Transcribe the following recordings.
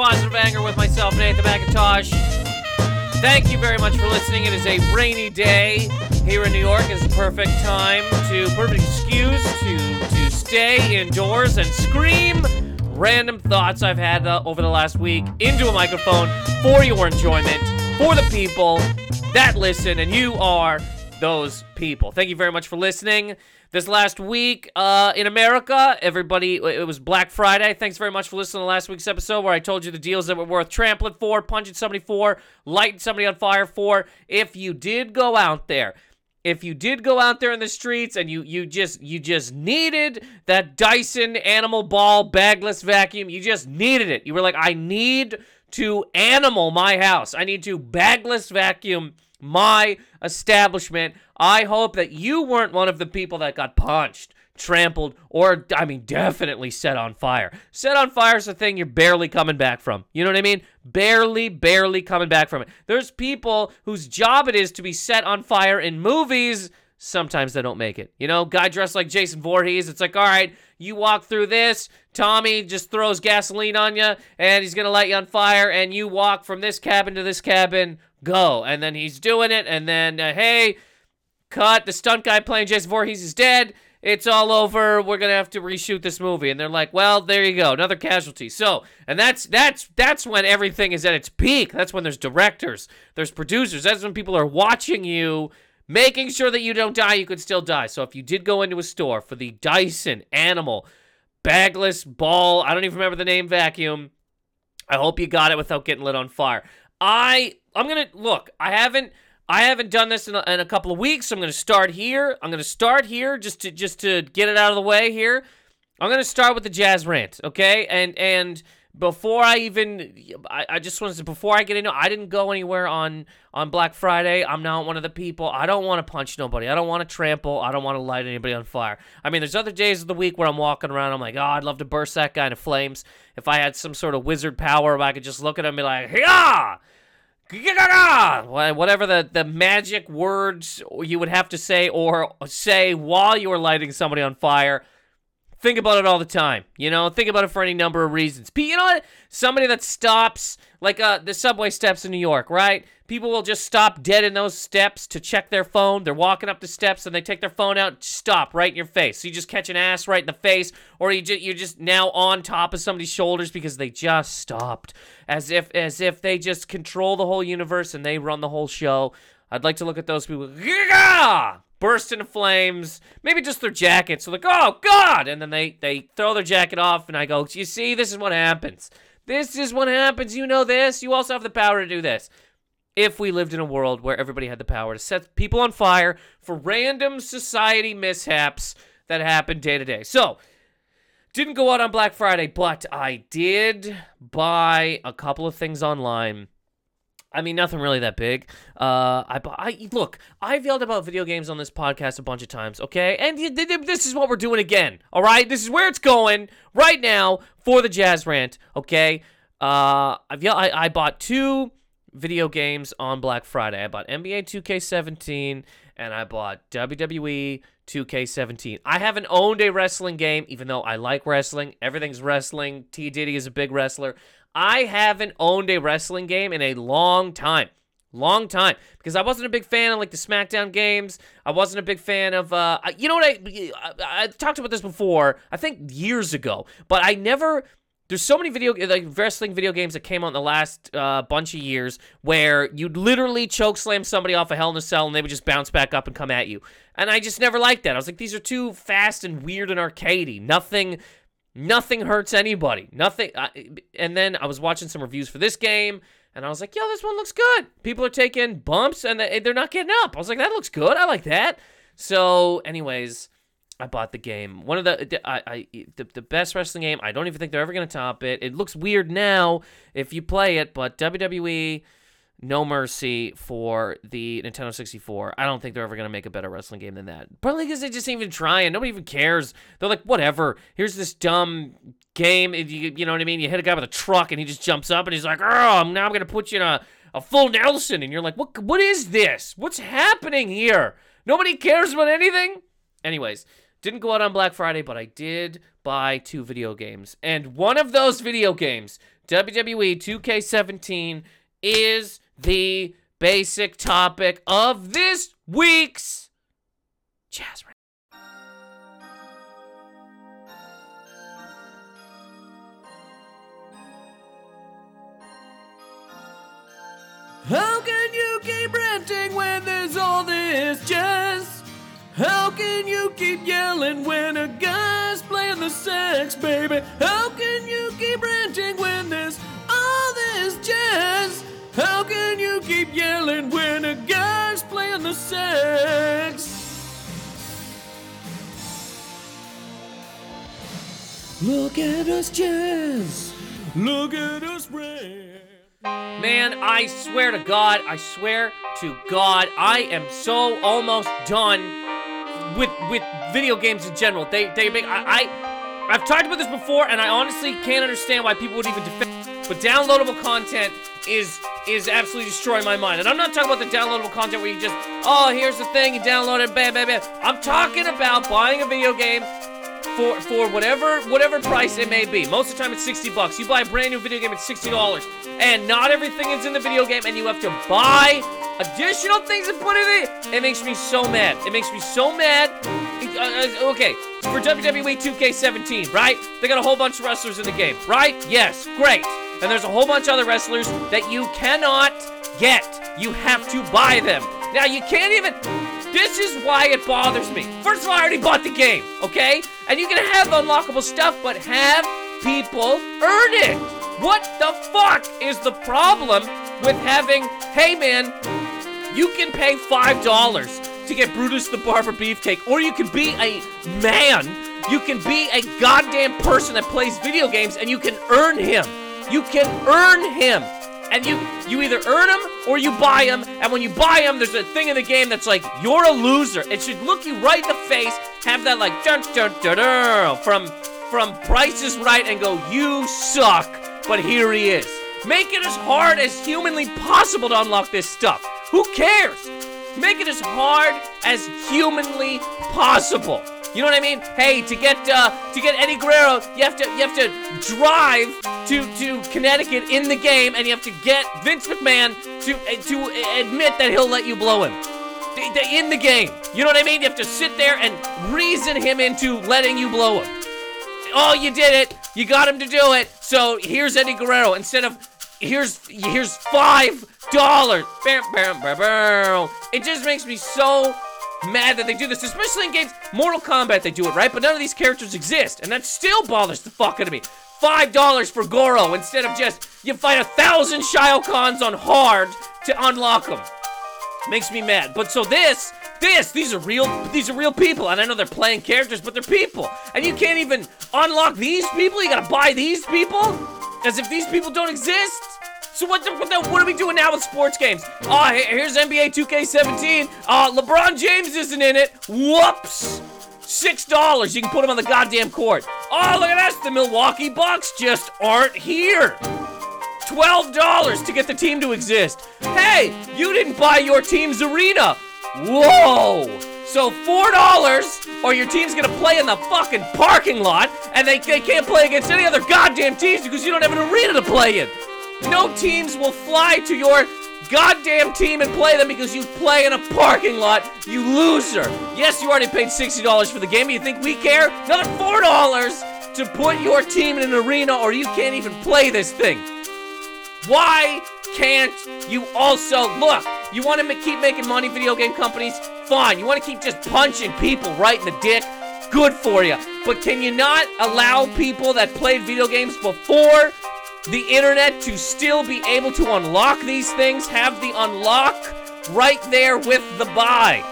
Positive Anger with myself, Nathan Macintosh. Thank you very much for listening. It is a rainy day here in New York. It's the perfect time to, perfect excuse to, to stay indoors and scream random thoughts I've had uh, over the last week into a microphone for your enjoyment, for the people that listen, and you are those people. Thank you very much for listening. This last week uh, in America, everybody, it was Black Friday. Thanks very much for listening to last week's episode where I told you the deals that were worth trampling for, punching somebody for, lighting somebody on fire for. If you did go out there, if you did go out there in the streets and you you just you just needed that Dyson animal ball bagless vacuum, you just needed it. You were like, I need to animal my house. I need to bagless vacuum my establishment. I hope that you weren't one of the people that got punched, trampled, or, I mean, definitely set on fire. Set on fire is a thing you're barely coming back from. You know what I mean? Barely, barely coming back from it. There's people whose job it is to be set on fire in movies. Sometimes they don't make it. You know, guy dressed like Jason Voorhees. It's like, all right, you walk through this. Tommy just throws gasoline on you, and he's gonna light you on fire. And you walk from this cabin to this cabin go. And then he's doing it, and then, uh, hey, cut. The stunt guy playing Jason Voorhees is dead. It's all over. We're gonna have to reshoot this movie. And they're like, well, there you go, another casualty. So, and that's that's that's when everything is at its peak. That's when there's directors, there's producers. That's when people are watching you, making sure that you don't die. You could still die. So if you did go into a store for the Dyson Animal bagless ball, I don't even remember the name vacuum. I hope you got it without getting lit on fire. I I'm gonna look. I haven't I haven't done this in a, in a couple of weeks. So I'm gonna start here. I'm gonna start here just to just to get it out of the way here. I'm gonna start with the jazz rant, okay? And and before I even I, I just wanted to before I get into I didn't go anywhere on on Black Friday. I'm not one of the people. I don't want to punch nobody. I don't want to trample. I don't want to light anybody on fire. I mean, there's other days of the week where I'm walking around. I'm like, oh, I'd love to burst that guy into flames. If I had some sort of wizard power, I could just look at him and be like, yeah whatever the, the magic words you would have to say or say while you are lighting somebody on fire. Think about it all the time. You know, think about it for any number of reasons. You know what? Somebody that stops, like uh, the subway steps in New York, right? People will just stop dead in those steps to check their phone. They're walking up the steps and they take their phone out, stop right in your face. So you just catch an ass right in the face, or you just, you're just now on top of somebody's shoulders because they just stopped, as if as if they just control the whole universe and they run the whole show. I'd like to look at those people burst into flames, maybe just their jacket. So like, oh God! And then they they throw their jacket off, and I go, you see, this is what happens. This is what happens. You know this. You also have the power to do this. If we lived in a world where everybody had the power to set people on fire for random society mishaps that happen day to day. So, didn't go out on Black Friday, but I did buy a couple of things online I mean, nothing really that big. Uh, I, I look. I've yelled about video games on this podcast a bunch of times, okay? And this is what we're doing again. All right, this is where it's going right now for the jazz rant, okay? Uh, I've yelled, I, I bought two video games on Black Friday. I bought NBA 2K17 and I bought WWE 2K17. I haven't owned a wrestling game, even though I like wrestling. Everything's wrestling. T Diddy is a big wrestler. I haven't owned a wrestling game in a long time. Long time because I wasn't a big fan of like the SmackDown games. I wasn't a big fan of uh, you know what I, I I talked about this before. I think years ago, but I never there's so many video like wrestling video games that came out in the last uh, bunch of years where you'd literally choke slam somebody off a Hell in a Cell and they would just bounce back up and come at you. And I just never liked that. I was like, these are too fast and weird and arcadey. Nothing Nothing hurts anybody. Nothing. I, and then I was watching some reviews for this game, and I was like, yo, this one looks good. People are taking bumps, and they're not getting up. I was like, that looks good. I like that. So, anyways, I bought the game. One of the I, I the, the best wrestling game. I don't even think they're ever gonna top it. It looks weird now if you play it, but WWE no Mercy for the Nintendo 64. I don't think they're ever going to make a better wrestling game than that. Probably because they just ain't even trying. Nobody even cares. They're like, whatever. Here's this dumb game. You, you know what I mean? You hit a guy with a truck and he just jumps up and he's like, oh, now I'm going to put you in a, a full Nelson. And you're like, what? what is this? What's happening here? Nobody cares about anything? Anyways, didn't go out on Black Friday, but I did buy two video games. And one of those video games WWE 2K17 is the basic topic of this week's Jazz. How can you keep ranting when there's all this jazz? How can you keep yelling when a guy's playing the sax, baby? How can you keep ranting when there's all this jazz? How can you keep yelling when a guy's playing the sax? Look at us jazz. Look at us rant. Man, I swear to God, I swear to God, I am so almost done with with video games in general. They they make I, I I've talked about this before, and I honestly can't understand why people would even defend. But downloadable content is is absolutely destroying my mind. And I'm not talking about the downloadable content where you just oh here's the thing you download it, bam bam bam. I'm talking about buying a video game for for whatever whatever price it may be. Most of the time it's 60 bucks. You buy a brand new video game, it's $60. And not everything is in the video game, and you have to buy additional things to put in it. It makes me so mad. It makes me so mad. Uh, uh, okay, for WWE 2K17, right? They got a whole bunch of wrestlers in the game, right? Yes, great. And there's a whole bunch of other wrestlers that you cannot get. You have to buy them. Now you can't even. This is why it bothers me. First of all, I already bought the game, okay? And you can have unlockable stuff, but have people earn it. What the fuck is the problem with having, hey man, you can pay $5 to get Brutus the Barber Beefcake, or you can be a man. You can be a goddamn person that plays video games and you can earn him. You can earn him. And you you either earn them or you buy them. And when you buy them, there's a thing in the game that's like, you're a loser. It should look you right in the face, have that like dun dun dun dun from from Price is Right and go, you suck. But here he is. Make it as hard as humanly possible to unlock this stuff. Who cares? Make it as hard as humanly possible. You know what I mean? Hey, to get uh, to get Eddie Guerrero, you have to you have to drive to to Connecticut in the game, and you have to get Vince McMahon to uh, to admit that he'll let you blow him in the game. You know what I mean? You have to sit there and reason him into letting you blow him. Oh, you did it. You got him to do it. So here's Eddie Guerrero instead of here's here's five dollars. Bam bam bam burr. It just makes me so mad that they do this, especially in games. Mortal Kombat, they do it right, but none of these characters exist, and that still bothers the fuck out of me. Five dollars for Goro instead of just you fight a thousand Shao Kahn hard to unlock them. Makes me mad. But so this, this, these are real, these are real people, and I know they're playing characters, but they're people, and you can't even unlock these people. You gotta buy these people, as if these people don't exist. So what the, what the what are we doing now with sports games? He- here's NBA 2K17. Uh, LeBron James isn't in it. Whoops. Six dollars. You can put him on the goddamn court. Oh, look at this. The Milwaukee Bucks just aren't here. $12 to get the team to exist. Hey, you didn't buy your team's arena. Whoa. So $4 or your team's gonna play in the fucking parking lot and they, they can't play against any other goddamn teams because you don't have an arena to play in. No teams will fly to your goddamn team and play them because you play in a parking lot, you loser. Yes, you already paid $60 for the game. You think we care? Another $4 to put your team in an arena or you can't even play this thing. Why can't you also look? You want to keep making money, video game companies? Fine. You want to keep just punching people right in the dick? Good for you. But can you not allow people that played video games before the internet to still be able to unlock these things? Have the unlock right there with the buy.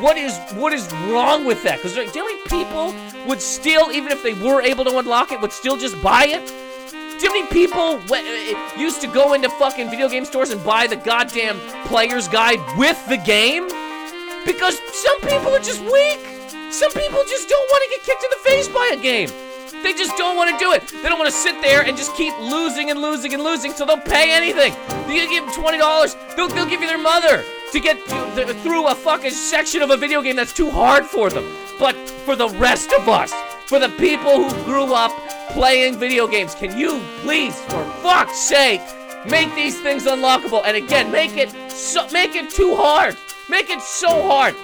What is what is wrong with that? Because do you know many people would still, even if they were able to unlock it, would still just buy it? Do you know how many people w- uh, used to go into fucking video game stores and buy the goddamn player's guide with the game? Because some people are just weak. Some people just don't want to get kicked in the face by a game. They just don't want to do it. They don't want to sit there and just keep losing and losing and losing, so they'll pay anything. You give them twenty dollars, they'll, they'll give you their mother to get th- th- through a fucking section of a video game that's too hard for them. But for the rest of us, for the people who grew up playing video games. Can you please, for fuck's sake, make these things unlockable? And again, make it so make it too hard. Make it so hard.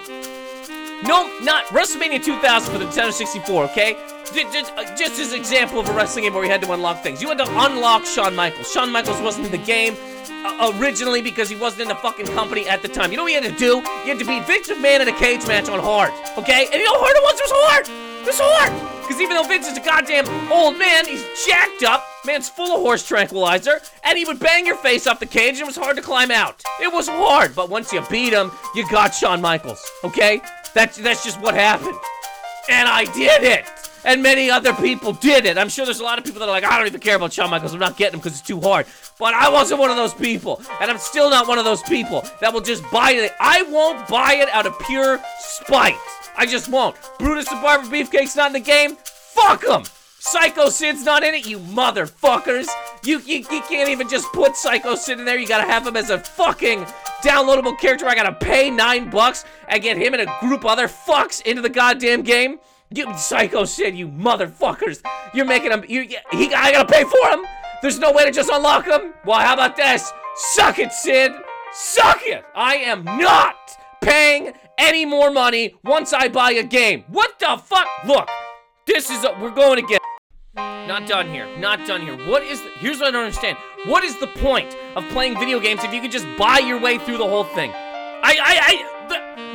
No, not WrestleMania 2000 for the Nintendo 64, okay? Just, uh, just as example of a wrestling game where you had to unlock things. You had to unlock Shawn Michaels. Shawn Michaels wasn't in the game uh, originally because he wasn't in the fucking company at the time. You know what you had to do? You had to beat Vince McMahon in a cage match on hard, okay? And you know hard it was? It was hard! It was hard! Because even though Vince is a goddamn old man, he's jacked up, man's full of horse tranquilizer, and he would bang your face off the cage and it was hard to climb out. It was hard, but once you beat him, you got Shawn Michaels, okay? That's, that's just what happened. And I did it! And many other people did it. I'm sure there's a lot of people that are like, I don't even care about Shawn Michaels. I'm not getting him because it's too hard. But I wasn't one of those people. And I'm still not one of those people that will just buy it. I won't buy it out of pure spite. I just won't. Brutus the Barber Beefcake's not in the game. Fuck him. Psycho Sid's not in it, you motherfuckers. You, you, you can't even just put Psycho Sid in there. You gotta have him as a fucking downloadable character. I gotta pay nine bucks and get him and a group other fucks into the goddamn game. You Psycho Sid, you motherfuckers. You're making him, you, he, I gotta pay for him. There's no way to just unlock him. Well, how about this? Suck it, Sid. Suck it. I am not paying any more money once I buy a game. What the fuck? Look, this is, a, we're going again. Not done here. Not done here. What is the, here's what I don't understand. What is the point of playing video games if you can just buy your way through the whole thing? I, I, I,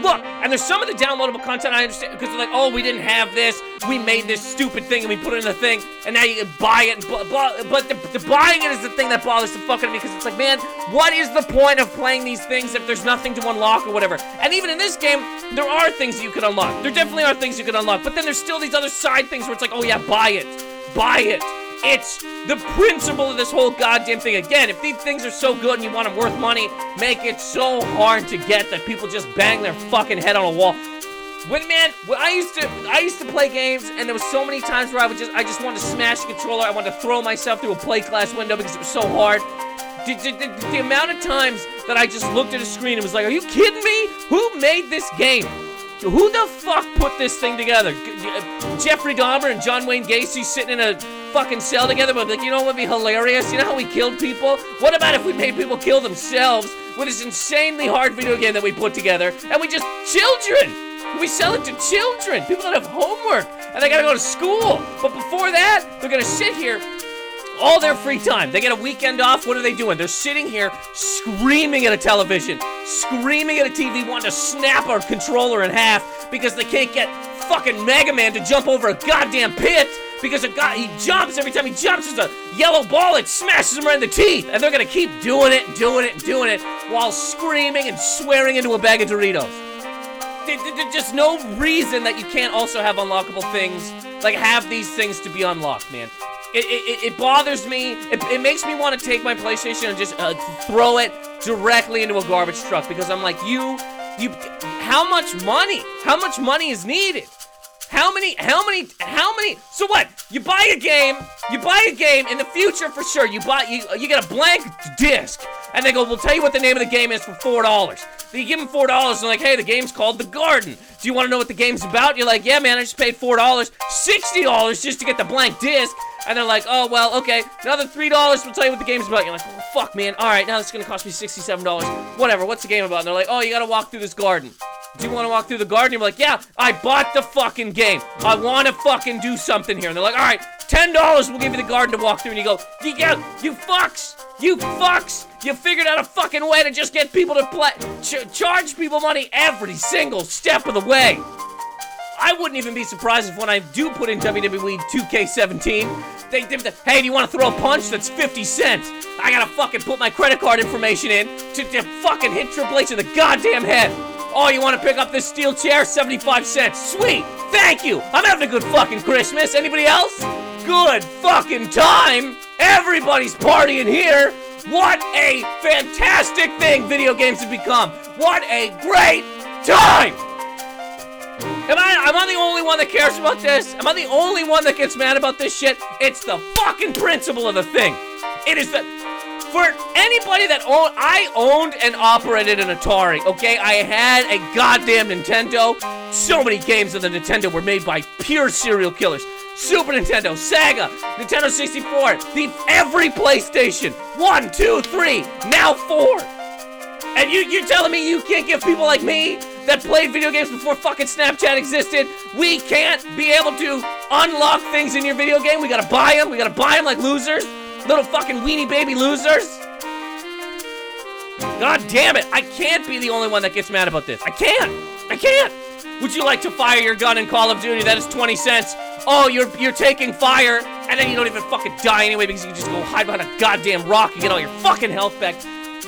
look, and there's some of the downloadable content I understand because they're like, oh, we didn't have this, we made this stupid thing and we put it in the thing, and now you can buy it, and blah, blah, but the, the buying it is the thing that bothers the fuck out of me because it's like, man, what is the point of playing these things if there's nothing to unlock or whatever? And even in this game, there are things you can unlock. There definitely are things you can unlock, but then there's still these other side things where it's like, oh yeah, buy it, buy it. It's the principle of this whole goddamn thing. Again, if these things are so good and you want them worth money, make it so hard to get that people just bang their fucking head on a wall. When man, when I used to I used to play games and there was so many times where I would just I just wanted to smash the controller. I wanted to throw myself through a plate glass window because it was so hard. The, the, the amount of times that I just looked at a screen and was like, "Are you kidding me? Who made this game?" Who the fuck put this thing together? Uh, Jeffrey Dahmer and John Wayne Gacy sitting in a fucking cell together, but like, you know what would be hilarious? You know how we killed people? What about if we made people kill themselves with this insanely hard video game that we put together and we just children? We sell it to children, people that have homework and they gotta go to school. But before that, they're gonna sit here all their free time. They get a weekend off. What are they doing? They're sitting here screaming at a television, screaming at a TV, wanting to snap our controller in half because they can't get fucking Mega Man to jump over a goddamn pit because a guy he jumps every time he jumps there's a yellow ball it smashes him right in the teeth and they're gonna keep doing it doing it doing it while screaming and swearing into a bag of Doritos. Just no reason that you can't also have unlockable things, like have these things to be unlocked, man. It, it, it bothers me. It, it, makes me want to take my PlayStation and just uh, throw it directly into a garbage truck because I'm like, you, you, how much money? How much money is needed? How many, how many, how many? So what? You buy a game, you buy a game in the future for sure. You buy, you, you get a blank disc, and they go, we'll tell you what the name of the game is for four dollars. So you give them four dollars, and they're like, hey, the game's called The Garden. Do you want to know what the game's about? You're like, yeah, man, I just paid four dollars, sixty dollars just to get the blank disc. And they're like, oh, well, okay, another $3, we'll tell you what the game's about. You're like, fuck, man. All right, now it's to cost me $67. Whatever, what's the game about? And they're like, oh, you got to walk through this garden. Do you want to walk through the garden? You're like, yeah, I bought the fucking game. I want to fucking do something here. And they're like, all right, $10, we'll give you the garden to walk through. And you go, you, you fucks, you fucks, you figured out a fucking way to just get people to play, ch charge people money every single step of the way. I wouldn't even be surprised if when I do put in WWE 2K17, they, they, they hey, do you want to throw a punch? That's 50 cents. I gotta fucking put my credit card information in to, to fucking hit Triple H in the goddamn head. Oh, you want to pick up this steel chair? 75 cents. Sweet. Thank you. I'm having a good fucking Christmas. Anybody else? Good fucking time. Everybody's partying here. What a fantastic thing video games have become. What a great time. Am I, am I the only one that cares about this? Am I the only one that gets mad about this shit? It's the fucking principle of the thing. It is the, for anybody that owned, I owned and operated an Atari, okay? I had a goddamn Nintendo. So many games on the Nintendo were made by pure serial killers. Super Nintendo, Sega, Nintendo 64, the every PlayStation. One, two, three, now four. And you you telling me you can't give people like me that played video games before fucking Snapchat existed, we can't be able to unlock things in your video game? We gotta buy them. We gotta buy them like losers, little fucking weenie baby losers. God damn it! I can't be the only one that gets mad about this. I can't. I can't. Would you like to fire your gun in Call of Duty? That is 20 cents. Oh, you're you're taking fire, and then you don't even fucking die anyway because you can just go hide behind a goddamn rock and get all your fucking health back.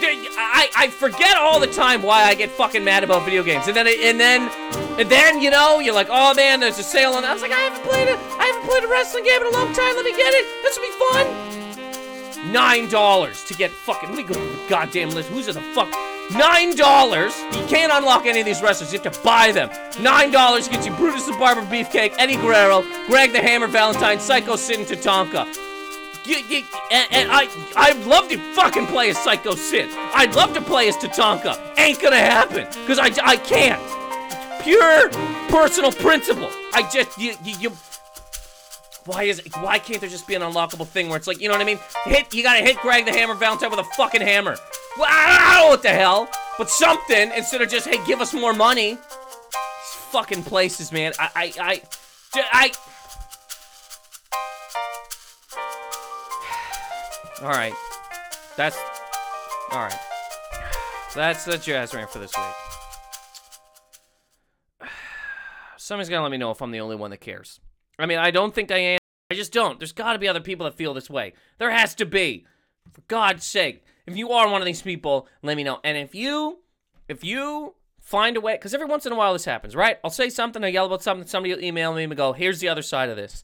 I, I forget all the time why I get fucking mad about video games, and then and then and then you know you're like, oh man, there's a sale on. I was like, I haven't played it. I haven't played a wrestling game in a long time. Let me get it. This will be fun. Nine dollars to get fucking. Let me go to the goddamn list. Who's in the fuck? Nine dollars. You can't unlock any of these wrestlers. You have to buy them. Nine dollars gets you Brutus the Barber Beefcake, Eddie Guerrero, Greg the Hammer Valentine, Psycho Sid, and Tatanka. You, you, and, and, I, I'd love to fucking play as Psycho Sid. I'd love to play as Tatanka. Ain't gonna happen, cause I, I can't. Pure personal principle. I just, you, you, you why is it, why can't there just be an unlockable thing where it's like, you know what I mean? Hit, you gotta hit Greg the Hammer Valentine with a fucking hammer. Know what the hell, but something instead of just, hey, give us more money. These fucking places, man. I, I, I, I. All right, that's all right. That's the jazz rant for this week. Somebody's gotta let me know if I'm the only one that cares. I mean, I don't think I am. I just don't. There's got to be other people that feel this way. There has to be. For God's sake, if you are one of these people, let me know. And if you, if you find a way, because every once in a while this happens, right? I'll say something, I yell about something, somebody will email me and go, "Here's the other side of this."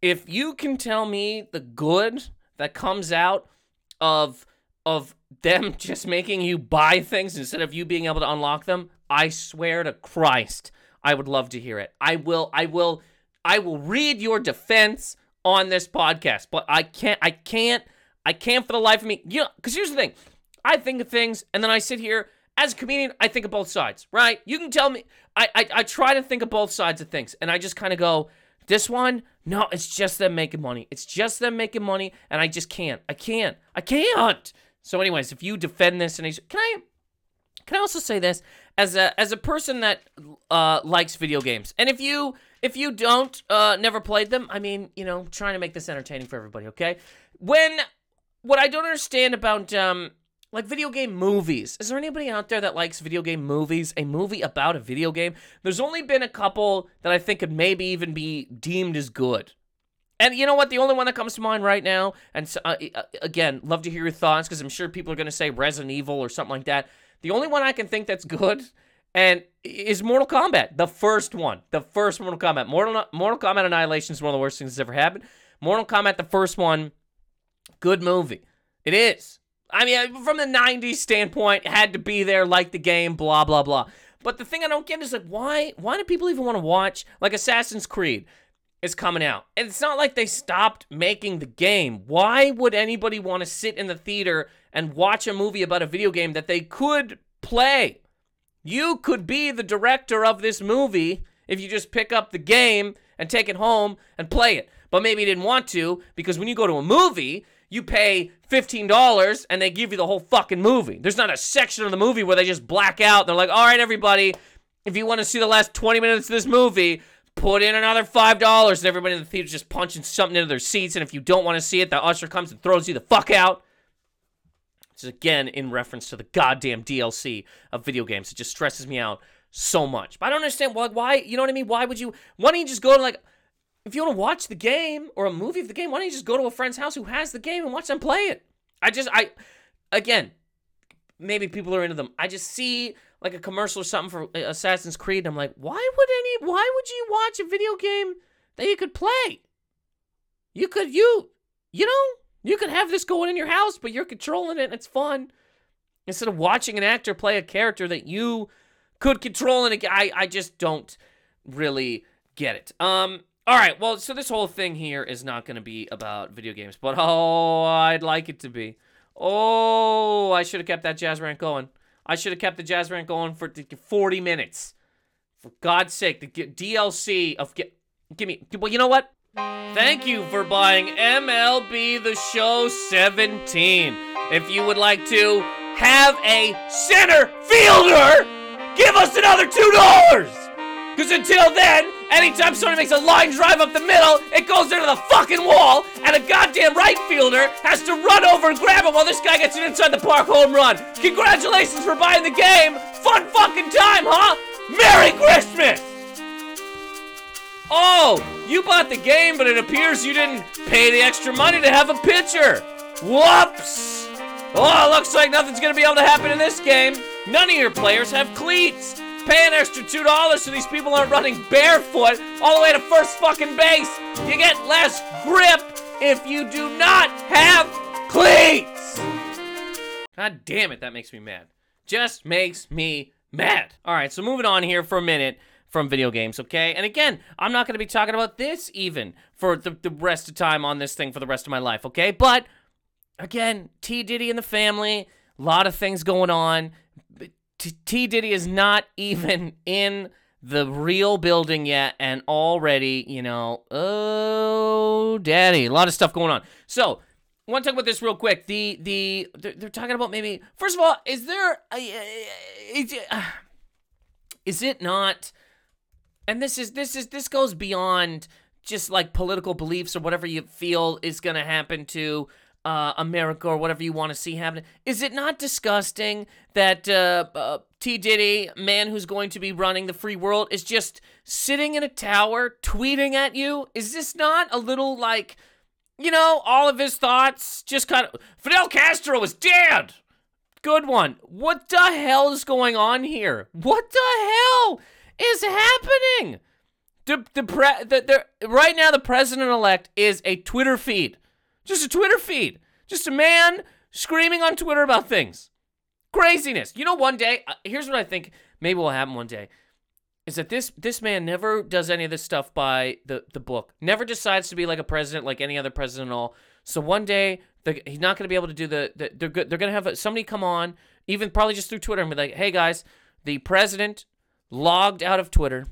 If you can tell me the good that comes out of of them just making you buy things instead of you being able to unlock them, I swear to Christ, I would love to hear it. I will I will I will read your defense on this podcast, but I can't I can't I can't for the life of me. You know, cuz here's the thing. I think of things and then I sit here as a comedian, I think of both sides, right? You can tell me I I, I try to think of both sides of things and I just kind of go, this one, no, it's just them making money. It's just them making money, and I just can't. I can't. I can't. So, anyways, if you defend this, and I, can I, can I also say this as a as a person that uh, likes video games, and if you if you don't uh, never played them, I mean, you know, trying to make this entertaining for everybody. Okay, when what I don't understand about um like video game movies. Is there anybody out there that likes video game movies? A movie about a video game? There's only been a couple that I think could maybe even be deemed as good. And you know what? The only one that comes to mind right now, and uh, again, love to hear your thoughts because I'm sure people are going to say Resident Evil or something like that. The only one I can think that's good and is Mortal Kombat, the first one, the first Mortal Kombat. Mortal Mortal Kombat Annihilation is one of the worst things that's ever happened. Mortal Kombat, the first one, good movie. It is. I mean, from the 90s standpoint, had to be there, like the game, blah, blah, blah. But the thing I don't get is like, why why do people even want to watch like Assassin's Creed is coming out? And it's not like they stopped making the game. Why would anybody want to sit in the theater and watch a movie about a video game that they could play? You could be the director of this movie if you just pick up the game and take it home and play it. But maybe you didn't want to because when you go to a movie, you pay $15 and they give you the whole fucking movie. There's not a section of the movie where they just black out. They're like, all right, everybody, if you want to see the last 20 minutes of this movie, put in another $5. And everybody in the theater's just punching something into their seats. And if you don't want to see it, the usher comes and throws you the fuck out. This is again in reference to the goddamn DLC of video games. It just stresses me out so much. But I don't understand why, why you know what I mean? Why would you, why don't you just go to like, if you want to watch the game or a movie of the game, why don't you just go to a friend's house who has the game and watch them play it? I just, I, again, maybe people are into them. I just see like a commercial or something for uh, Assassin's Creed. I'm like, why would any, why would you watch a video game that you could play? You could, you, you know, you could have this going in your house, but you're controlling it and it's fun. Instead of watching an actor play a character that you could control and I, I just don't really get it. Um, all right, well, so this whole thing here is not going to be about video games, but oh, I'd like it to be. Oh, I should have kept that jazz rant going. I should have kept the jazz rant going for 40 minutes. For God's sake, the DLC of give me. Well, you know what? Thank you for buying MLB The Show 17. If you would like to have a center fielder, give us another $2. Because until then, anytime somebody makes a line drive up the middle, it goes into the fucking wall, and a goddamn right fielder has to run over and grab it while this guy gets an inside the park home run. Congratulations for buying the game. Fun fucking time, huh? Merry Christmas! Oh, you bought the game, but it appears you didn't pay the extra money to have a pitcher. Whoops! Oh, looks like nothing's gonna be able to happen in this game. None of your players have cleats. Pay an extra $2 so these people aren't running barefoot all the way to first fucking base. You get less grip if you do not have cleats. God damn it, that makes me mad. Just makes me mad. All right, so moving on here for a minute from video games, okay? And again, I'm not going to be talking about this even for the, the rest of time on this thing for the rest of my life, okay? But again, T. Diddy and the family, a lot of things going on. T-. Diddy is not even in the real building yet, and already, you know, oh, daddy, a lot of stuff going on. So, I want to talk about this real quick. The the they're, they're talking about maybe first of all, is there a, uh, is it not? And this is this is this goes beyond just like political beliefs or whatever you feel is going to happen to uh, America or whatever you want to see happen. Is it not disgusting that uh, uh, T. Diddy, man who's going to be running the free world, is just sitting in a tower tweeting at you? Is this not a little like, you know, all of his thoughts just kind of. Fidel Castro is dead! Good one. What the hell is going on here? What the hell is happening? The, the, pre- the, the, right now, the president elect is a Twitter feed. Just a Twitter feed. Just a man screaming on Twitter about things. Craziness. You know, one day, uh, here's what I think maybe will happen one day is that this this man never does any of this stuff by the, the book. Never decides to be like a president like any other president at all. So one day he's not going to be able to do the, the they're good, they're going to have somebody come on, even probably just through Twitter and be like, "Hey guys, the president logged out of Twitter,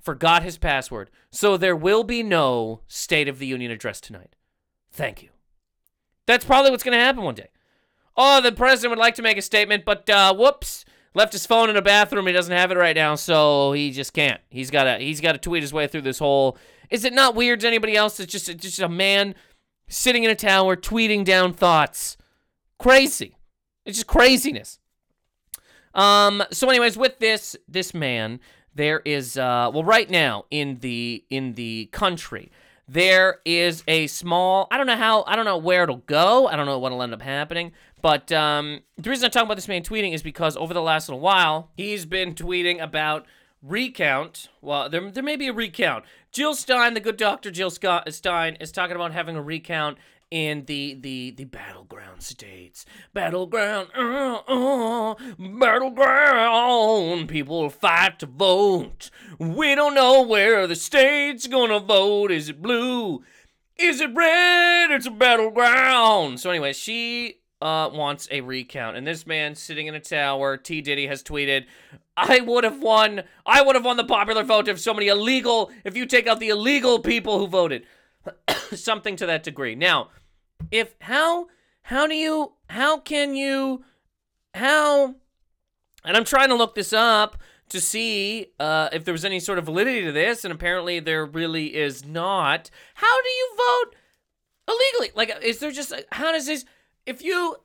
forgot his password. So there will be no State of the Union address tonight. Thank you." That's probably what's going to happen one day. Oh, the president would like to make a statement, but uh, whoops, left his phone in a bathroom. He doesn't have it right now, so he just can't. He's got to he's got to tweet his way through this whole. Is it not weird to anybody else? It's just just a man sitting in a tower tweeting down thoughts. Crazy. It's just craziness. Um. So, anyways, with this this man, there is uh well right now in the in the country there is a small i don't know how i don't know where it'll go i don't know what'll end up happening but um, the reason i'm talking about this man tweeting is because over the last little while he's been tweeting about recount well there, there may be a recount jill stein the good doctor jill Scott, stein is talking about having a recount in the the the battleground states. Battleground uh, uh, battleground. People fight to vote. We don't know where the state's gonna vote. Is it blue? Is it red? It's a battleground. So anyway she uh, wants a recount. And this man sitting in a tower t. Diddy has tweeted I would have won. I would have won the popular vote if so many illegal, if you take out the illegal people who voted. Something to that degree. Now, if how how do you how can you how and I'm trying to look this up to see uh, if there was any sort of validity to this, and apparently there really is not. How do you vote illegally? Like, is there just how does this? If you,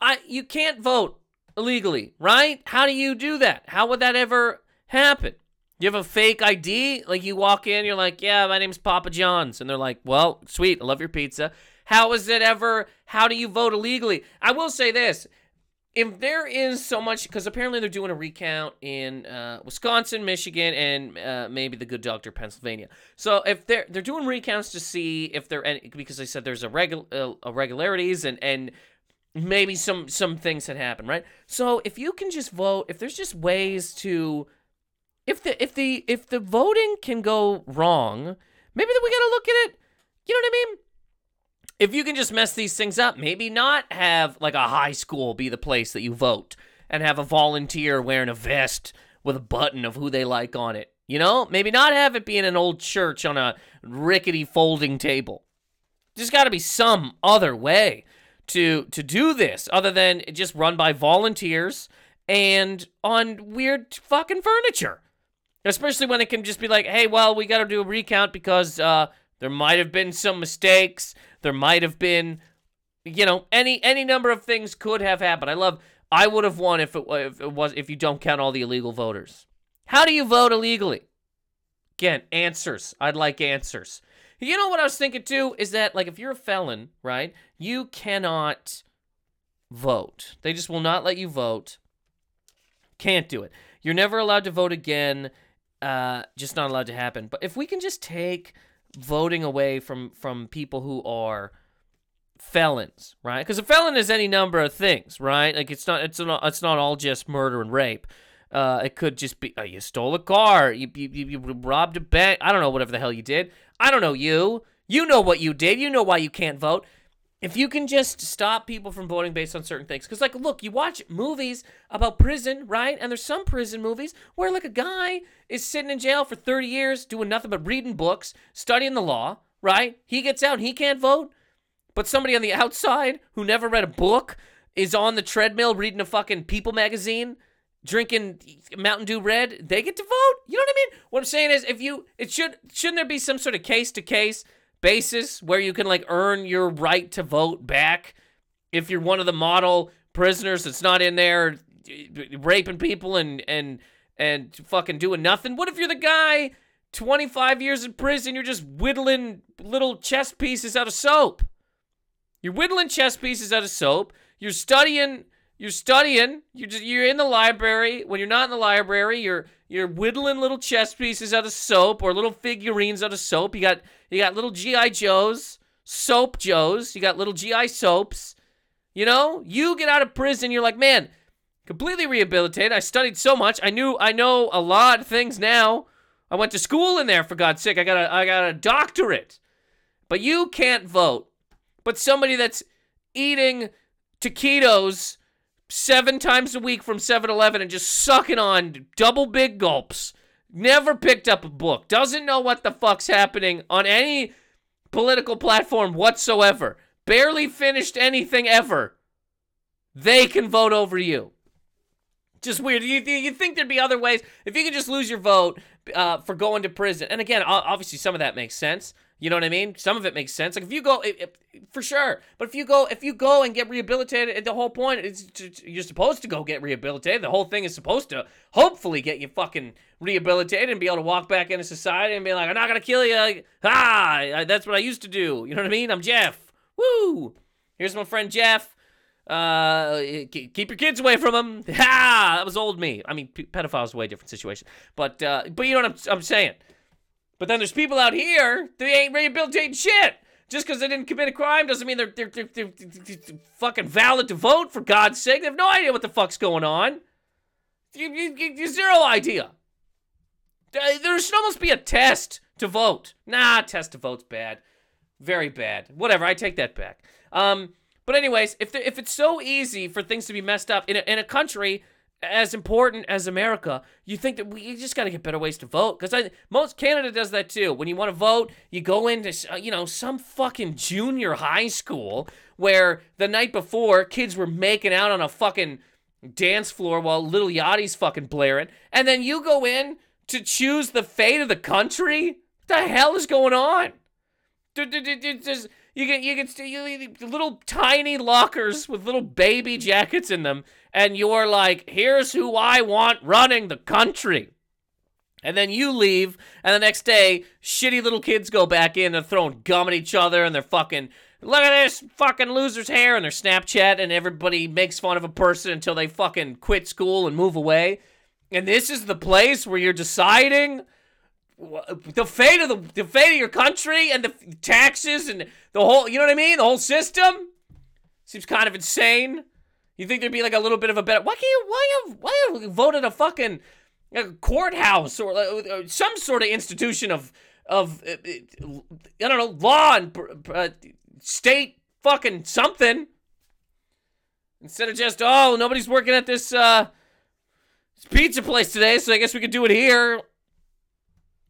I you can't vote illegally, right? How do you do that? How would that ever happen? You have a fake ID, like you walk in, you're like, yeah, my name's Papa John's, and they're like, well, sweet, I love your pizza. How is it ever? How do you vote illegally? I will say this. If there is so much, because apparently they're doing a recount in uh, Wisconsin, Michigan, and uh, maybe the good doctor Pennsylvania. So if they're they're doing recounts to see if there any because they said there's a regular uh, irregularities and and maybe some some things had happened, right? So if you can just vote, if there's just ways to, if the if the if the voting can go wrong, maybe we gotta look at it. You know what I mean? If you can just mess these things up, maybe not have like a high school be the place that you vote and have a volunteer wearing a vest with a button of who they like on it. You know, maybe not have it be in an old church on a rickety folding table. There's got to be some other way to to do this other than just run by volunteers and on weird fucking furniture. Especially when it can just be like, hey, well, we got to do a recount because uh, there might have been some mistakes. There might have been, you know, any any number of things could have happened. I love. I would have won if it, if it was if you don't count all the illegal voters. How do you vote illegally? Again, answers. I'd like answers. You know what I was thinking too is that like if you're a felon, right? You cannot vote. They just will not let you vote. Can't do it. You're never allowed to vote again. Uh, just not allowed to happen. But if we can just take voting away from from people who are felons, right? Because a felon is any number of things, right? Like it's not it's not it's not all just murder and rape. Uh, it could just be uh, you stole a car, you, you you robbed a bank. I don't know whatever the hell you did. I don't know you. You know what you did. You know why you can't vote. If you can just stop people from voting based on certain things, because like, look, you watch movies about prison, right? And there's some prison movies where like a guy is sitting in jail for 30 years doing nothing but reading books, studying the law, right? He gets out, he can't vote, but somebody on the outside who never read a book is on the treadmill reading a fucking People magazine drinking Mountain Dew Red, they get to vote. You know what I mean? What I'm saying is, if you, it should, shouldn't there be some sort of case to case basis where you can like earn your right to vote back if you're one of the model prisoners that's not in there eh, raping people and and and fucking doing nothing? What if you're the guy 25 years in prison, you're just whittling little chess pieces out of soap? You're whittling chess pieces out of soap. You're studying you're studying. You're just, you're in the library. When you're not in the library, you're you're whittling little chess pieces out of soap or little figurines out of soap. You got you got little GI Joes, soap Joes. You got little GI soaps. You know, you get out of prison. You're like, man, completely rehabilitated. I studied so much. I knew I know a lot of things now. I went to school in there for God's sake. I got a I got a doctorate. But you can't vote. But somebody that's eating taquitos seven times a week from 7 Eleven and just sucking on double big gulps. Never picked up a book. Doesn't know what the fuck's happening on any political platform whatsoever. Barely finished anything ever. They can vote over you. Just weird. You, you think there'd be other ways? If you could just lose your vote uh, for going to prison. And again, obviously, some of that makes sense. You know what I mean? Some of it makes sense. Like if you go, if, for sure. But if you go, if you go and get rehabilitated, the whole point is to, you're supposed to go get rehabilitated. The whole thing is supposed to hopefully get you fucking rehabilitated and be able to walk back into society and be like, I'm not gonna kill you. Like, ah, that's what I used to do. You know what I mean? I'm Jeff. Woo! Here's my friend Jeff. Uh, keep your kids away from him. Ha! That was old me. I mean, pedophiles way different situation. But uh, but you know what I'm I'm saying. But then there's people out here, they ain't rehabilitating shit. Just because they didn't commit a crime doesn't mean they're, they're, they're, they're, fucking valid to vote, for God's sake. They have no idea what the fuck's going on. You, you, you zero idea. There should almost be a test to vote. Nah, test to vote's bad. Very bad. Whatever, I take that back. Um, but anyways, if, if it's so easy for things to be messed up in a, in a country as important as America, you think that we just got to get better ways to vote because most Canada does that too. When you want to vote, you go into uh, you know some fucking junior high school where the night before kids were making out on a fucking dance floor while Lil Yachty's fucking blaring, and then you go in to choose the fate of the country. What the hell is going on? You get you get you, little tiny lockers with little baby jackets in them, and you're like, "Here's who I want running the country." And then you leave, and the next day, shitty little kids go back in and throwing gum at each other, and they're fucking, look at this fucking loser's hair, and their Snapchat, and everybody makes fun of a person until they fucking quit school and move away. And this is the place where you're deciding the fate of the, the fate of your country and the taxes and the whole you know what I mean? The whole system? Seems kind of insane. You think there'd be like a little bit of a better why can't you why have why have you voted a fucking a courthouse or, or, some sort of institution of of uh, uh, I don't know law and uh, state fucking something? Instead of just oh nobody's working at this uh pizza place today so I guess we could do it here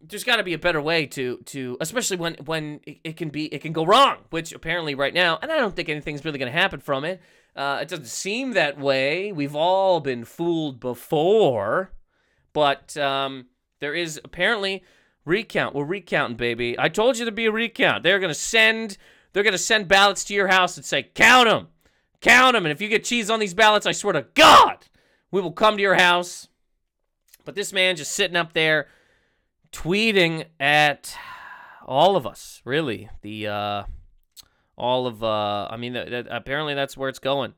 there's got to be a better way to to especially when when it, it can be it can go wrong, which apparently right now, and I don't think anything's really going to happen from it. Uh, it doesn't seem that way. We've all been fooled before, but um, there is apparently recount. We're recounting, baby. I told you to be a recount. They're gonna send they're gonna send ballots to your house and say count them, count them, and if you get cheese on these ballots, I swear to God, we will come to your house. But this man just sitting up there tweeting at all of us, really. The uh all of uh I mean apparently that's where it's going.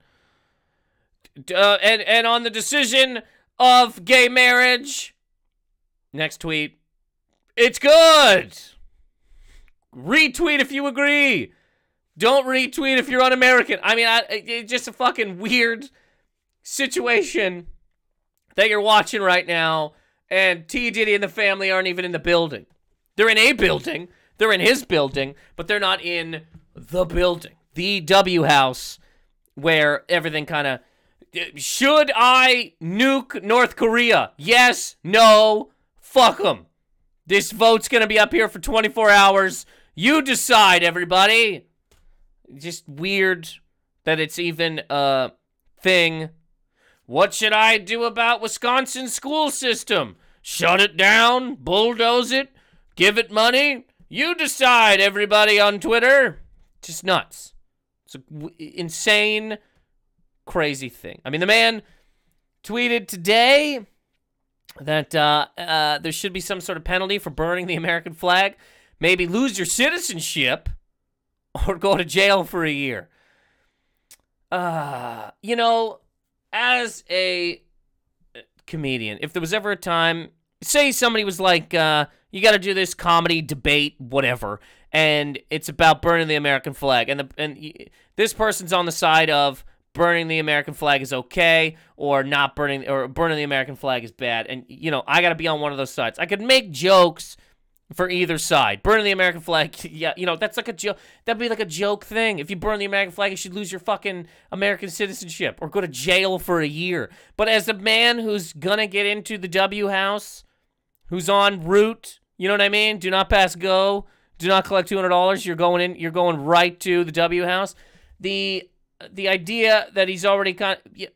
Uh, and and on the decision of gay marriage, next tweet, it's good. Retweet if you agree. Don't retweet if you're un-American. I mean, I, it's just a fucking weird situation that you're watching right now, and T Diddy and the family aren't even in the building. They're in a building. They're in his building, but they're not in the building, the W house, where everything kind of. Should I nuke North Korea? Yes, no, fuck them. This vote's gonna be up here for 24 hours. You decide, everybody. Just weird that it's even a thing. What should I do about Wisconsin's school system? Shut it down? Bulldoze it? Give it money? You decide, everybody on Twitter. Just nuts. It's a w- insane, crazy thing. I mean, the man tweeted today that uh, uh, there should be some sort of penalty for burning the American flag. Maybe lose your citizenship or go to jail for a year. Uh, you know, as a comedian, if there was ever a time, say somebody was like, uh, you got to do this comedy debate, whatever, and it's about burning the American flag, and the and y- this person's on the side of burning the American flag is okay, or not burning or burning the American flag is bad, and you know, I got to be on one of those sides. I could make jokes for either side. Burning the American flag, yeah, you know, that's like a joke. That'd be like a joke thing. If you burn the American flag, you should lose your fucking American citizenship or go to jail for a year. But as a man who's gonna get into the W house, who's on route, you know what I mean? Do not pass go. Do not collect two hundred dollars. You're going in. You're going right to the W house. The the idea that he's already kind of, yeah,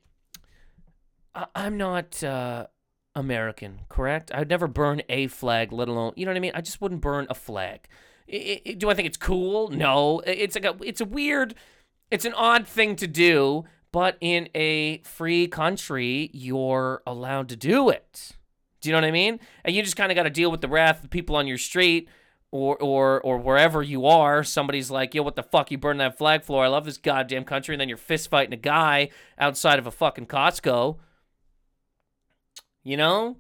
I, I'm not. Uh, American, correct? I'd never burn a flag, let alone, you know what I mean? I just wouldn't burn a flag. I- I- do I think it's cool? No. It's like a, it's a weird, it's an odd thing to do, but in a free country, you're allowed to do it. Do you know what I mean? And you just kind of got to deal with the wrath of people on your street or or or wherever you are. Somebody's like, "Yo, what the fuck? You burn that flag floor? I love this goddamn country." And then you're fist fighting a guy outside of a fucking Costco you know?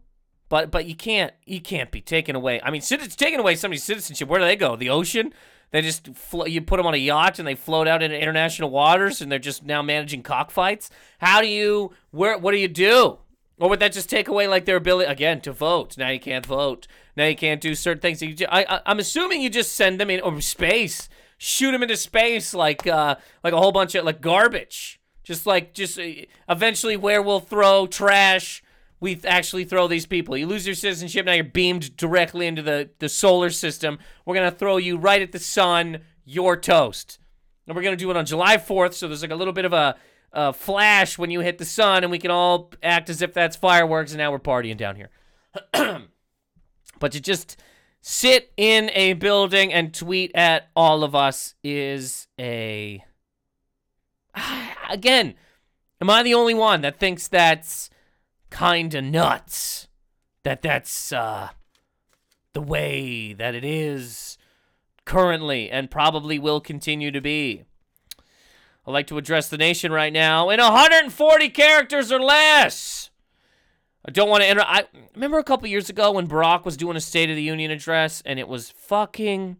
But but you can't you can't be taken away. I mean it's taking away somebody's citizenship where do they go? The ocean? They just flo- you put them on a yacht and they float out into international waters and they're just now managing cockfights? How do you where what do you do? Or would that just take away like their ability again to vote. Now you can't vote. Now you can't do certain things. You ju- I, I, i'm assuming you just send them in or space. Shoot them into space like uh like a whole bunch of like garbage. Just like just uh, eventually where we'll throw trash we actually throw these people. You lose your citizenship, now you're beamed directly into the, the solar system. We're going to throw you right at the sun. You're toast. And we're going to do it on July 4th, so there's like a little bit of a, a flash when you hit the sun, and we can all act as if that's fireworks, and now we're partying down here. but to just sit in a building and tweet at all of us is a. Again, am I the only one that thinks that's kinda nuts that that's uh the way that it is currently and probably will continue to be. I'd like to address the nation right now in 140 characters or less. I don't want to enter. I remember a couple years ago when Barack was doing a State of the Union address and it was fucking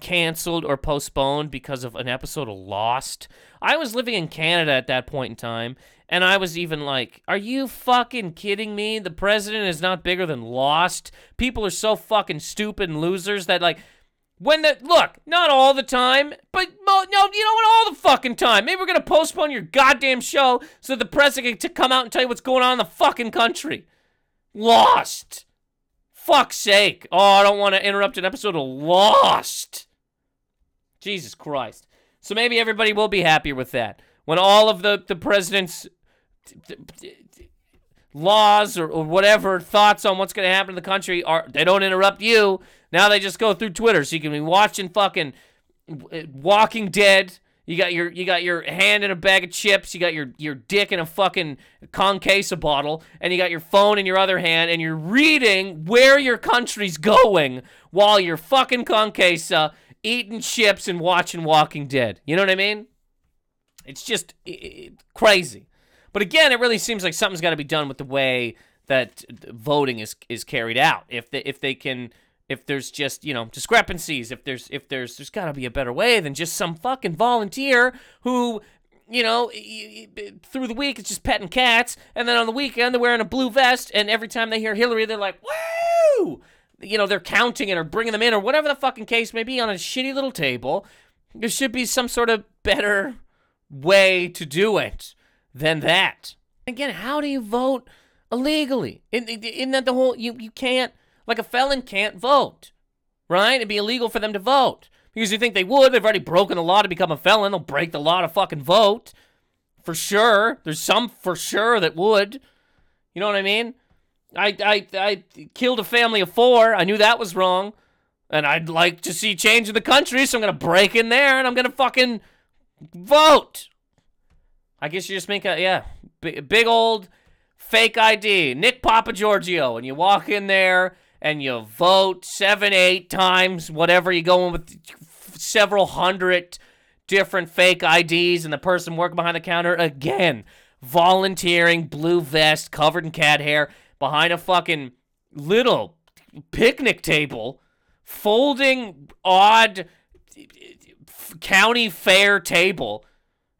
canceled or postponed because of an episode of Lost. I was living in Canada at that point in time, and I was even like, Are you fucking kidding me? The president is not bigger than Lost. People are so fucking stupid and losers that, like, when the look, not all the time, but mo- no, you know what? All the fucking time. Maybe we're gonna postpone your goddamn show so the president can come out and tell you what's going on in the fucking country. Lost. fuck's sake. Oh, I don't want to interrupt an episode of Lost. Jesus Christ. So maybe everybody will be happier with that. When all of the, the president's laws or, or whatever thoughts on what's going to happen in the country are they don't interrupt you. Now they just go through Twitter so you can be watching fucking uh, Walking Dead. You got your you got your hand in a bag of chips, you got your your dick in a fucking Concasa bottle, and you got your phone in your other hand, and you're reading where your country's going while you're fucking Concasa eating chips and watching Walking Dead. You know what I mean? It's just crazy. But again, it really seems like something's got to be done with the way that voting is is carried out. If they if they can if there's just you know discrepancies, if there's if there's there's got to be a better way than just some fucking volunteer who you know through the week it's just petting cats, and then on the weekend they're wearing a blue vest, and every time they hear Hillary, they're like woo. You know, they're counting it or bringing them in or whatever the fucking case may be on a shitty little table. There should be some sort of better way to do it than that. Again, how do you vote illegally? Isn't that the whole you you can't like a felon can't vote, right? It'd be illegal for them to vote because you think they would. They've already broken the law to become a felon. They'll break the law to fucking vote for sure. There's some for sure that would. You know what I mean? I I I killed a family of four. I knew that was wrong, and I'd like to see change in the country, so I'm gonna break in there and I'm gonna fucking vote. I guess you just make a yeah, big, big old fake ID, Nick Papa Giorgio, and you walk in there and you vote seven, eight times, whatever you go in with several hundred different fake IDs, and the person working behind the counter again, volunteering, blue vest, covered in cat hair, behind a fucking little picnic table, folding odd county fair table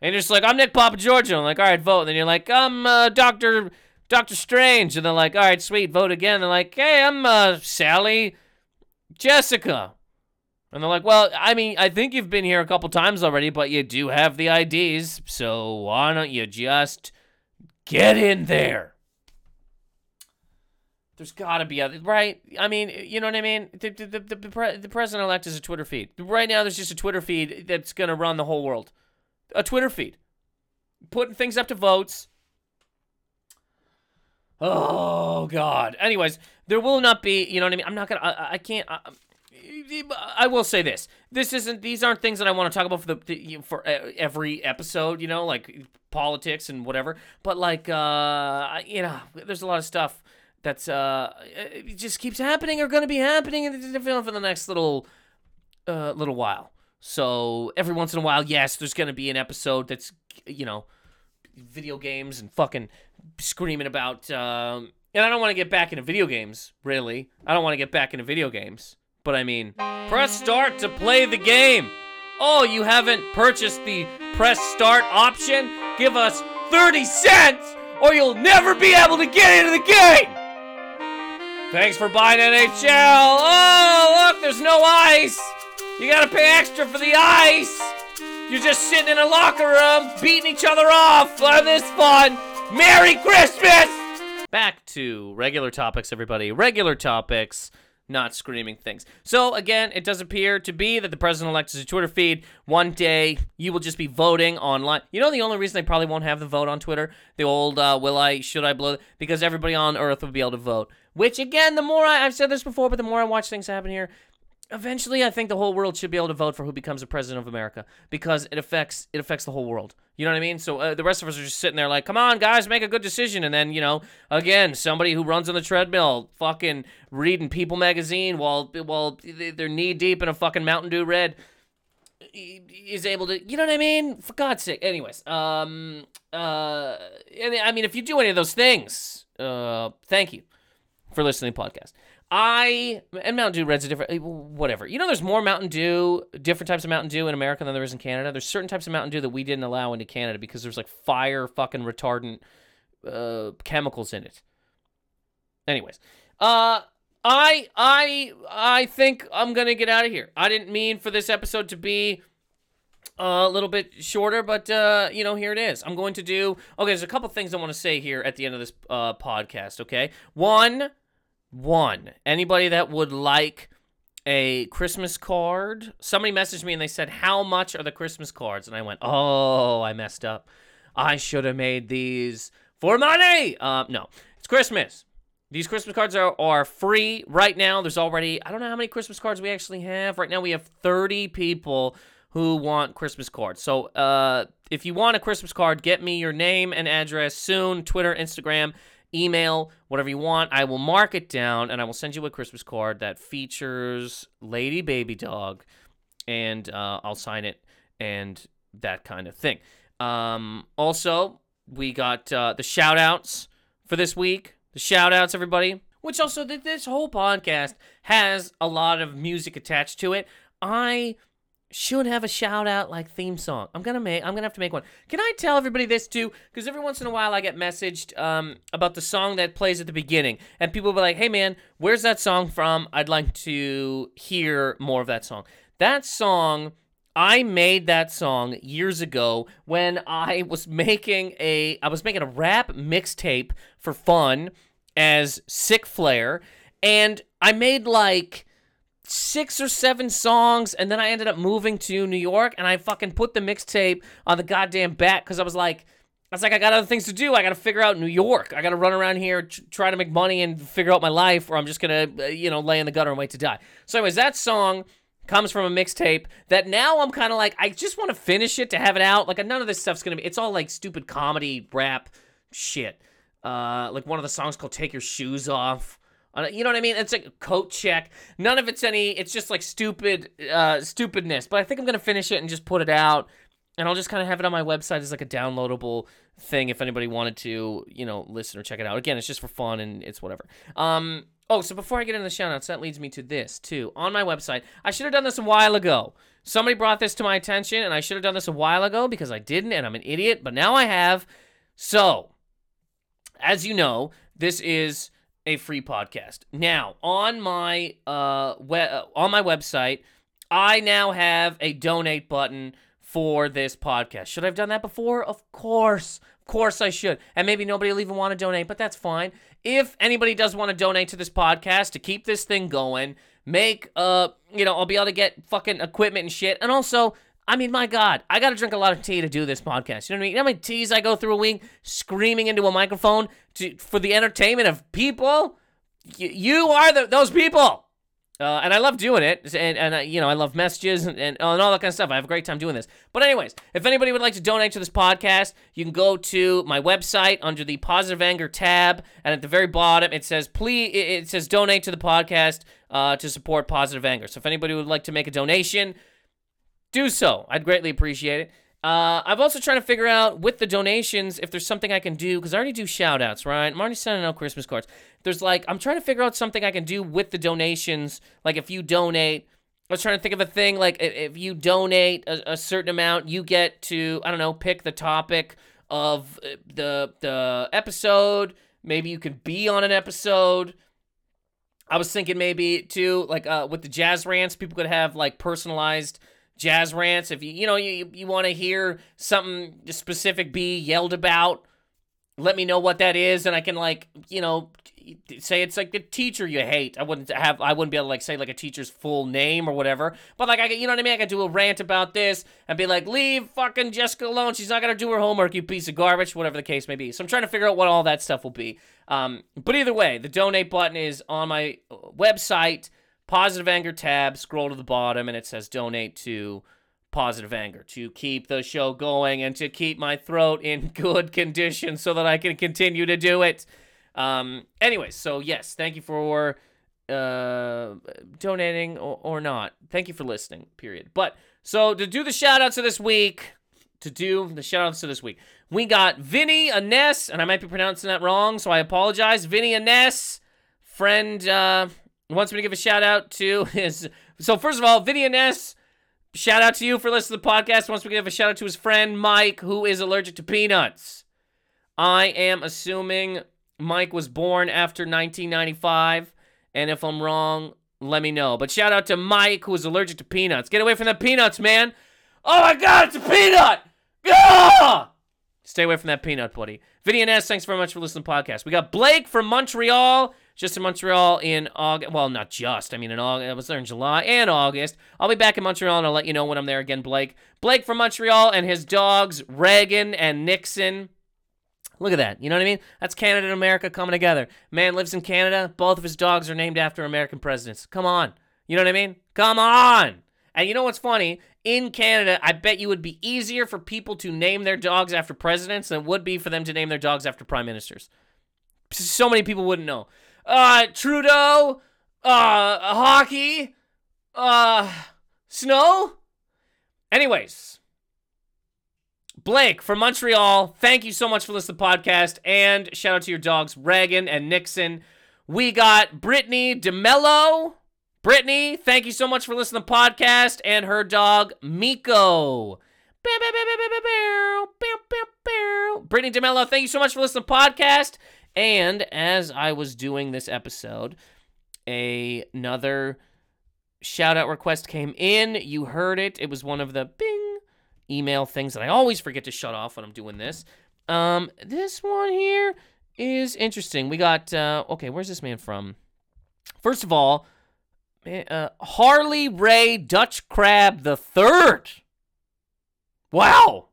and you're just like, I'm Nick Papa Giorgio. I'm like, all right, vote. And then you're like, I'm uh, Doctor Doctor Strange. And they're like, all right, sweet, vote again. And they're like, hey, I'm uh, Sally Jessica. And they're like, well, I mean, I think you've been here a couple times already, but you do have the IDs. So why don't you just get in there? There's got to be other, right? I mean, you know what I mean? The, the, the, the, the president elect is a Twitter feed. Right now, there's just a Twitter feed that's to run the whole world a Twitter feed, putting things up to votes. Oh God. Anyways, there will not be. You know what I mean? I'm not gonna. I, can't. I, I will say this: this isn't; these aren't things that I want to talk about for the for every episode. You know, like politics and whatever. But like, uh, you know, there's a lot of stuff that's uh, it just keeps happening or going to be happening for the next little, uh, little while. So every once in a while, yes, there's going to be an episode that's, you know, video games and fucking screaming about. Um, and I don't want to get back into video games, really. I don't want to get back into video games. But I mean, press start to play the game. Oh, you haven't purchased the press start option? Give us 30 cents or you'll never be able to get into the game. Thanks for buying NHL. Oh, look, there's no ice. You gotta pay extra for the ice. You're just sitting in a locker room, beating each other off. Oh, this fun. Merry Christmas! Back to regular topics, everybody. Regular topics, not screaming things. So, again, it does appear to be that the president elect is a Twitter feed. One day, you will just be voting online. You know, the only reason they probably won't have the vote on Twitter? The old, uh, will I, should I blow? Because everybody on Earth will be able to vote. Which, again, the more I, I've said this before, but the more I watch things happen here, eventually I think the whole world should be able to vote for who becomes the president of America because it affects it affects the whole world. You know what I mean? So uh, the rest of us are just sitting there like, "Come on, guys, make a good decision." And then, you know, again, somebody who runs on the treadmill fucking reading People magazine while while they're knee deep in a fucking Mountain Dew Red is able to, you know what I mean? For God's sake. Anyways, um uh and I mean if you do any of those things, uh thank you for listening to podcast. I and Mountain Dew Red's a different whatever. You know, there's more Mountain Dew, different types of Mountain Dew in America than there is in Canada. There's certain types of Mountain Dew that we didn't allow into Canada because there's like fire fucking retardant uh, chemicals in it. Anyways, uh, I I I think I'm gonna get out of here. I didn't mean for this episode to be a little bit shorter, but uh, you know, here it is. I'm going to do okay. There's a couple things I want to say here at the end of this uh, podcast. Okay, one one, anybody that would like a Christmas card, somebody messaged me and they said, How much are the Christmas cards? And I went, Oh, I messed up. I should have made these for money. Uh, no, it's Christmas. These Christmas cards are, are free right now. There's already, I don't know how many Christmas cards we actually have. Right now, we have 30 people who want Christmas cards. So uh, if you want a Christmas card, get me your name and address soon Twitter, Instagram, email, whatever you want. I will mark it down and I will send you a Christmas card that features Lady Baby Dog and uh, I'll sign it and that kind of thing. Um, also, we got uh, the shout outs for this week. The shout outs, everybody. Which also, th- this whole podcast has a lot of music attached to it. I should have a shout out like theme song. I'm gonna make. I'm gonna have to make one. Can I tell everybody this too? Because every once in a while I get messaged um, about the song that plays at the beginning, and people be like, "Hey man, where's that song from? I'd like to hear more of that song." That song. I made that song years ago when I was making a I was making a rap mixtape for fun as Sick Flair, and I made like six or seven songs, and then I ended up moving to New York, and I fucking put the mixtape on the goddamn back because I was like, I was like, I got other things to do. I got to figure out New York. I got to run around here, tr- try to make money and figure out my life, or I'm just gonna, uh, you know, lay in the gutter and wait to die. So, anyways, that song comes from a mixtape that now I'm kind of like, I just want to finish it to have it out. Like, none of this stuff's gonna be. It's all like stupid comedy rap shit. Uh, like one of the songs called "Take Your Shoes Off." You know what I mean? It's like a coat check. None of it's any. It's just like stupid, uh, stupidness. But I think I'm gonna finish it and just put it out, and I'll just kind of have it on my website as like a downloadable thing if anybody wanted to, you know, listen or check it out. Again, it's just for fun and it's whatever. Um. Oh, so before I get into the shoutouts, that leads me to this too. On my website, I should have done this a while ago. Somebody brought this to my attention, and I should have done this a while ago because I didn't, and I'm an idiot. But now I have. So, as you know, this is a free podcast. Now, on my uh, we- uh, on my website, I now have a donate button for this podcast. Should I have done that before? Of course. Of course I should. And maybe nobody will even want to donate, but that's fine. If anybody does want to donate to this podcast to keep this thing going, make uh, you know, I'll be able to get fucking equipment and shit. And also, I mean, my God, I got to drink a lot of tea to do this podcast. You know what I mean? You know how many teas I go through a week screaming into a microphone to for the entertainment of people? Y- you are the, those people. Uh, and I love doing it, and, and uh, you know I love messages and, and, and all that kind of stuff. I have a great time doing this. But anyways, if anybody would like to donate to this podcast, you can go to my website under the Positive Anger tab, and at the very bottom it says please it says donate to the podcast uh, to support Positive Anger. So if anybody would like to make a donation, do so. I'd greatly appreciate it. Uh, I'm also trying to figure out with the donations if there's something I can do because I already do shout outs, right? I'm already sending out Christmas cards. There's like, I'm trying to figure out something I can do with the donations. Like, if you donate, I was trying to think of a thing like if you donate a, a certain amount, you get to, I don't know, pick the topic of uh, the, the episode. Maybe you could be on an episode. I was thinking maybe too, like uh, with the jazz rants, people could have like personalized jazz rants. If you you know you you want to hear something specific be yelled about, let me know what that is, and I can like you know say it's like the teacher you hate. I wouldn't have I wouldn't be able to like say like a teacher's full name or whatever, but like I you know what I mean. I could do a rant about this and be like, leave fucking Jessica alone. She's not gonna do her homework. You piece of garbage. Whatever the case may be. So I'm trying to figure out what all that stuff will be. Um, but either way, the donate button is on my uh, website. Positive Anger tab. Scroll to the bottom and it says donate to positive anger to keep the show going and to keep my throat in good condition so that I can continue to do it. Um, anyways, so yes, thank you for uh, donating or, or not. Thank you for listening, period. But so to do the shout outs of this week, to do the shout outs to this week, we got Vinny Aness, and I might be pronouncing that wrong, so I apologize. Vinny Aness, friend, uh, wants me to give a shout out to his. So, first of all, Vinny Aness, shout out to you for listening to the podcast. Wants me to give a shout out to his friend Mike, who is allergic to peanuts. I am assuming Mike was born after 1995, and if I'm wrong, let me know. But shout out to Mike, who is allergic to peanuts. Get away from the peanuts, man! Oh my God, it's a peanut! Ah! Stay away from that peanut, buddy. Vinny and S, thanks very much for listening to the podcast. We got Blake from Montreal. Just in Montreal in August. Well, not just. I mean, in August. I was there in July and August. I'll be back in Montreal and I'll let you know when I'm there again, Blake. Blake from Montreal and his dogs, Reagan and Nixon. Look at that. You know what I mean? That's Canada and America coming together. Man lives in Canada. Both of his dogs are named after American presidents. Come on. You know what I mean? Come on. And you know what's funny? In Canada, I bet you would be easier for people to name their dogs after presidents than it would be for them to name their dogs after prime ministers. So many people wouldn't know. Uh, Trudeau, uh, hockey, uh, snow. Anyways, Blake from Montreal, thank you so much for listening to the podcast. And shout out to your dogs, Reagan and Nixon. We got Brittany DeMello. Brittany, thank you so much for listening to the podcast. And her dog, Miko. Brittany DeMello, thank you so much for listening to the podcast. And as I was doing this episode, a- another shout out request came in. You heard it. It was one of the bing email things that I always forget to shut off when I'm doing this. Um, this one here is interesting. We got uh, okay. Where's this man from? First of all, uh, Harley Ray Dutch Crab the Third. Wow,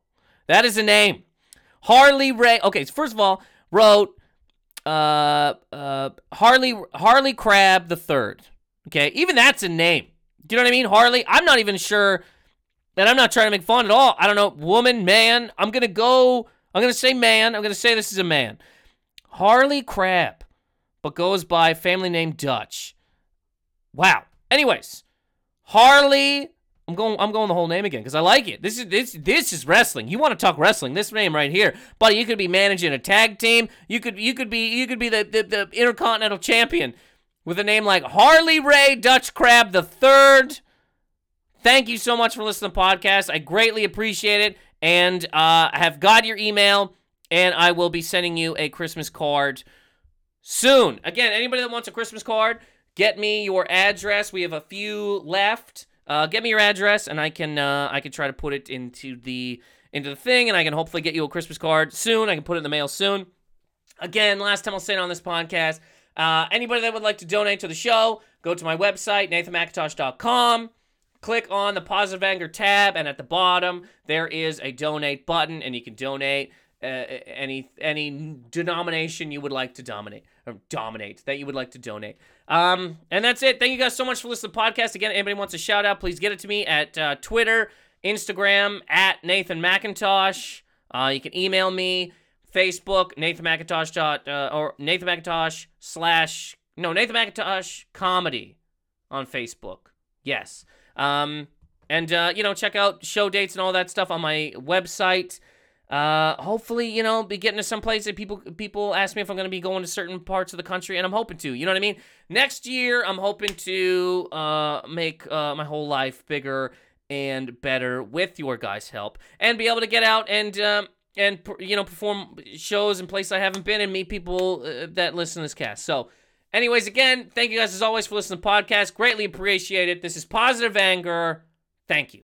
that is a name. Harley Ray. Okay, first of all, wrote uh, uh, Harley Harley Crab the Third. Okay, even that's a name. Do you know what I mean? Harley. I'm not even sure, and I'm not trying to make fun at all. I don't know, woman, man. I'm gonna go. I'm gonna say man. I'm gonna say this is a man. Harley Crab, but goes by family name Dutch. Wow. Anyways, Harley. I'm going. I'm going the whole name again because I like it. This is this this is wrestling. You want to talk wrestling? This name right here, buddy. You could be managing a tag team. You could you could be you could be the the, the intercontinental champion with a name like Harley Ray Dutch Crab the Third. Thank you so much for listening to the podcast. I greatly appreciate it, and uh, I have got your email, and I will be sending you a Christmas card soon. Again, anybody that wants a Christmas card, get me your address. We have a few left. Uh, get me your address, and I can uh, I can try to put it into the into the thing, and I can hopefully get you a Christmas card soon. I can put it in the mail soon. Again, last time I'll say it on this podcast. Uh, anybody that would like to donate to the show, go to my website, nathanmacintosh.com. Click on the Positive Anger tab, and at the bottom there is a donate button, and you can donate uh, any any denomination you would like to dominate dominate that you would like to donate. Um, and that's it. Thank you guys so much for listening to the podcast. Again, anybody wants a shout out, please get it to me at uh, Twitter, Instagram at Nathan Macintosh. Uh, you can email me, Facebook, Nathan Macintosh dot uh, or Nathan Macintosh slash no Nathan Macintosh comedy on Facebook. Yes. Um, and uh, you know, check out show dates and all that stuff on my website. Uh, hopefully, you know, be getting to some place that people people ask me if I'm to be going to certain parts of the country, and I'm hoping to. You know what I mean? Next year, I'm hoping to uh make uh my whole life bigger and better with your guys' help, and be able to get out and um and you know perform shows in places I haven't been and meet people uh, that listen to this cast. So. Anyways, again, thank you guys as always for listening to the podcast. Greatly appreciate it. This is Positive Anger. Thank you.